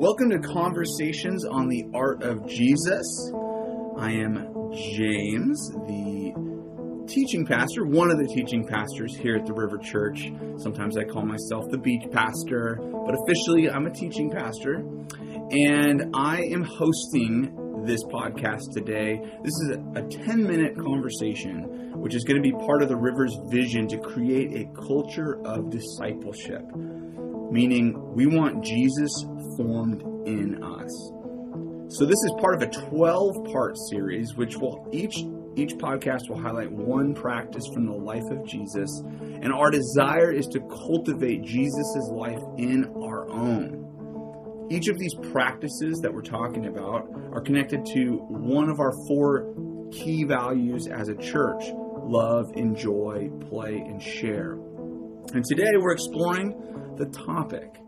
Welcome to Conversations on the Art of Jesus. I am James, the teaching pastor, one of the teaching pastors here at the River Church. Sometimes I call myself the beach pastor, but officially I'm a teaching pastor. And I am hosting this podcast today. This is a 10 minute conversation, which is going to be part of the River's vision to create a culture of discipleship meaning we want Jesus formed in us. So this is part of a 12 part series which will each each podcast will highlight one practice from the life of Jesus and our desire is to cultivate Jesus' life in our own. Each of these practices that we're talking about are connected to one of our four key values as a church love, enjoy, play, and share. And today we're exploring the topic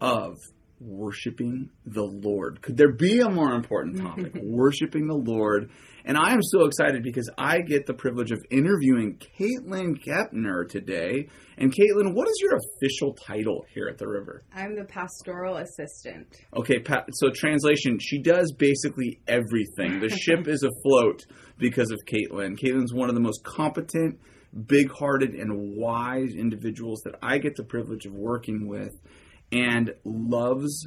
of worshiping the Lord. Could there be a more important topic? worshiping the Lord. And I am so excited because I get the privilege of interviewing Caitlin Gepner today. And Caitlin, what is your official title here at the River? I'm the pastoral assistant. Okay, so translation, she does basically everything. The ship is afloat because of Caitlin. Caitlin's one of the most competent big hearted and wise individuals that I get the privilege of working with and loves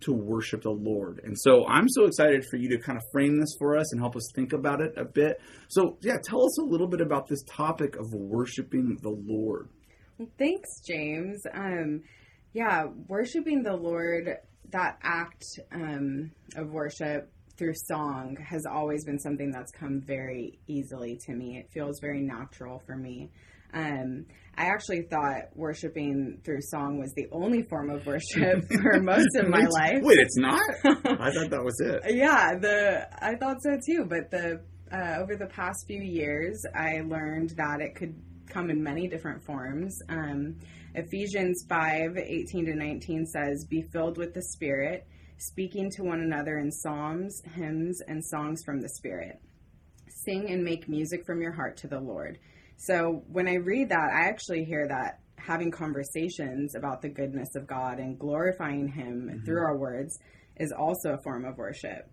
to worship the Lord. And so I'm so excited for you to kind of frame this for us and help us think about it a bit. So, yeah, tell us a little bit about this topic of worshiping the Lord. Thanks, James. Um, yeah, worshiping the Lord, that act um, of worship through song has always been something that's come very easily to me. It feels very natural for me. Um, I actually thought worshiping through song was the only form of worship for most of my wait, life. Wait, it's not? I thought that was it. Yeah, the I thought so too. But the uh, over the past few years, I learned that it could come in many different forms. Um, Ephesians 5, 18 to 19 says, Be filled with the Spirit speaking to one another in psalms, hymns, and songs from the Spirit. Sing and make music from your heart to the Lord. So when I read that, I actually hear that having conversations about the goodness of God and glorifying Him mm-hmm. through our words is also a form of worship.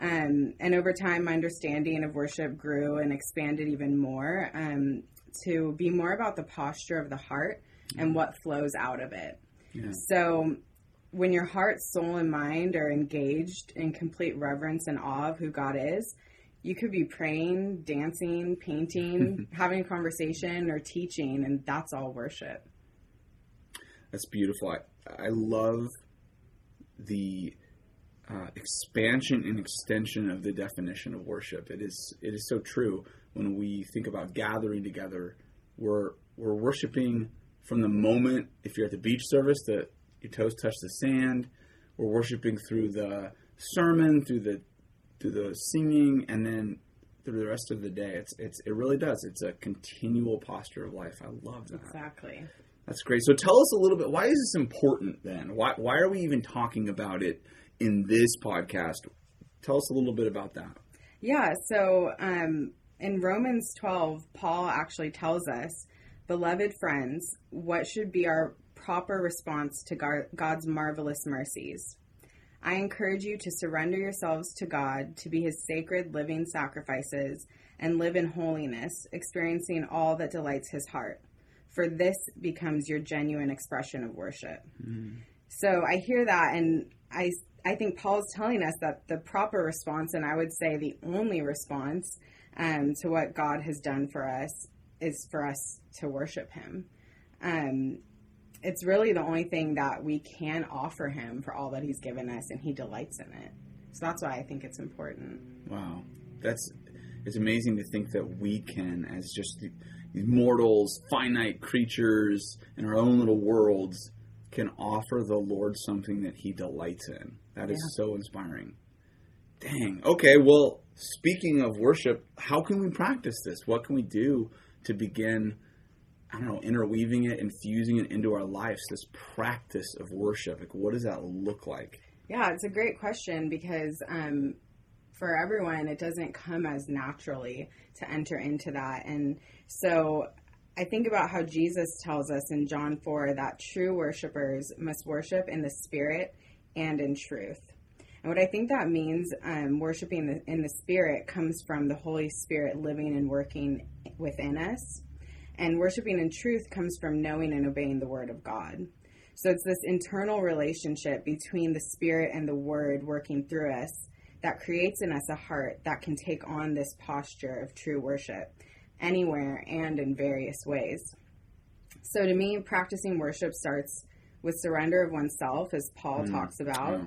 Um, and over time, my understanding of worship grew and expanded even more um, to be more about the posture of the heart and mm-hmm. what flows out of it. Yeah. So when your heart, soul, and mind are engaged in complete reverence and awe of who God is, you could be praying, dancing, painting, having a conversation, or teaching, and that's all worship. That's beautiful. I, I love the uh, expansion and extension of the definition of worship. It is it is so true when we think about gathering together. We're we're worshiping from the moment if you're at the beach service that your toes touch the sand. We're worshiping through the sermon, through the through the singing, and then through the rest of the day. It's it's it really does. It's a continual posture of life. I love that. Exactly. That's great. So tell us a little bit. Why is this important then? Why why are we even talking about it in this podcast? Tell us a little bit about that. Yeah. So um, in Romans twelve, Paul actually tells us, beloved friends, what should be our proper response to God's marvelous mercies. I encourage you to surrender yourselves to God to be his sacred living sacrifices and live in holiness, experiencing all that delights his heart. For this becomes your genuine expression of worship. Mm. So I hear that and I I think Paul's telling us that the proper response, and I would say the only response um, to what God has done for us, is for us to worship Him. Um, it's really the only thing that we can offer him for all that he's given us and he delights in it. So that's why i think it's important. Wow. That's it's amazing to think that we can as just these mortals finite creatures in our own little worlds can offer the lord something that he delights in. That is yeah. so inspiring. Dang. Okay well speaking of worship how can we practice this? What can we do to begin I don't know, interweaving it, infusing it into our lives, this practice of worship? Like, what does that look like? Yeah, it's a great question because um, for everyone, it doesn't come as naturally to enter into that. And so I think about how Jesus tells us in John 4 that true worshipers must worship in the spirit and in truth. And what I think that means, um, worshiping the, in the Spirit comes from the Holy Spirit living and working within us. And worshiping in truth comes from knowing and obeying the Word of God. So it's this internal relationship between the Spirit and the Word working through us that creates in us a heart that can take on this posture of true worship anywhere and in various ways. So to me, practicing worship starts with surrender of oneself, as Paul mm, talks about. Yeah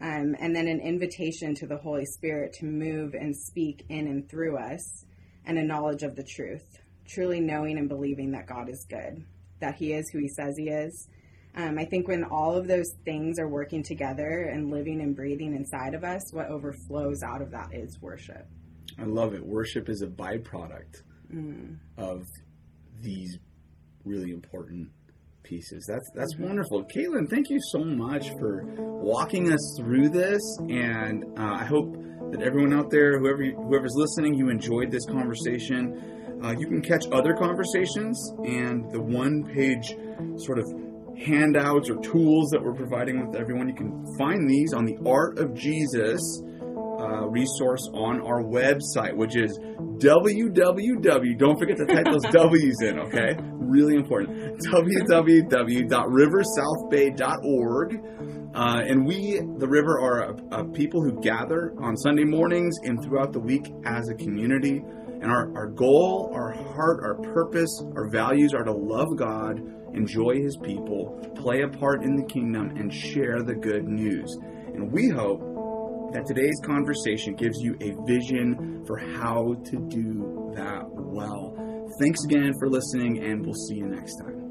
um, and then an invitation to the Holy Spirit to move and speak in and through us, and a knowledge of the truth, truly knowing and believing that God is good, that He is who He says He is. Um, I think when all of those things are working together and living and breathing inside of us, what overflows out of that is worship. I love it. Worship is a byproduct mm. of these really important pieces. That's that's mm-hmm. wonderful, Caitlin. Thank you so much for walking us through this, and uh, I hope that everyone out there, whoever whoever's listening, you enjoyed this conversation. Uh, you can catch other conversations and the one-page sort of handouts or tools that we're providing with everyone. You can find these on the Art of Jesus uh, resource on our website, which is www. Don't forget to type those W's in, okay? Really important. www.riversouthbay.org. Uh, and we, the River, are a, a, people who gather on Sunday mornings and throughout the week as a community. And our, our goal, our heart, our purpose, our values are to love God, enjoy His people, play a part in the kingdom, and share the good news. And we hope that today's conversation gives you a vision for how to do that well. Thanks again for listening, and we'll see you next time.